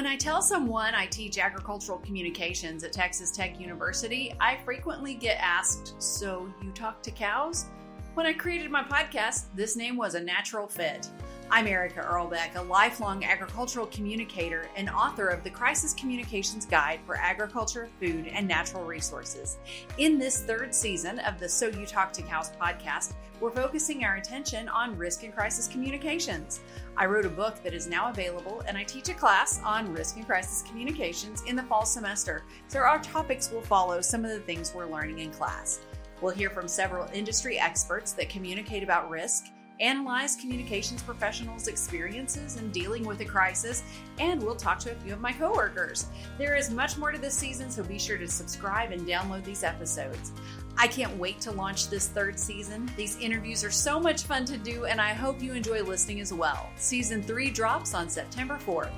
When I tell someone I teach agricultural communications at Texas Tech University, I frequently get asked, So you talk to cows? When I created my podcast, this name was a natural fit. I'm Erica Irlbeck, a lifelong agricultural communicator and author of the Crisis Communications Guide for Agriculture, Food, and Natural Resources. In this third season of the So You Talk to Cows podcast, we're focusing our attention on risk and crisis communications. I wrote a book that is now available, and I teach a class on risk and crisis communications in the fall semester. So our topics will follow some of the things we're learning in class. We'll hear from several industry experts that communicate about risk analyze communications professionals' experiences in dealing with a crisis, and we'll talk to a few of my coworkers. There is much more to this season, so be sure to subscribe and download these episodes. I can't wait to launch this third season. These interviews are so much fun to do, and I hope you enjoy listening as well. Season 3 drops on September 4th.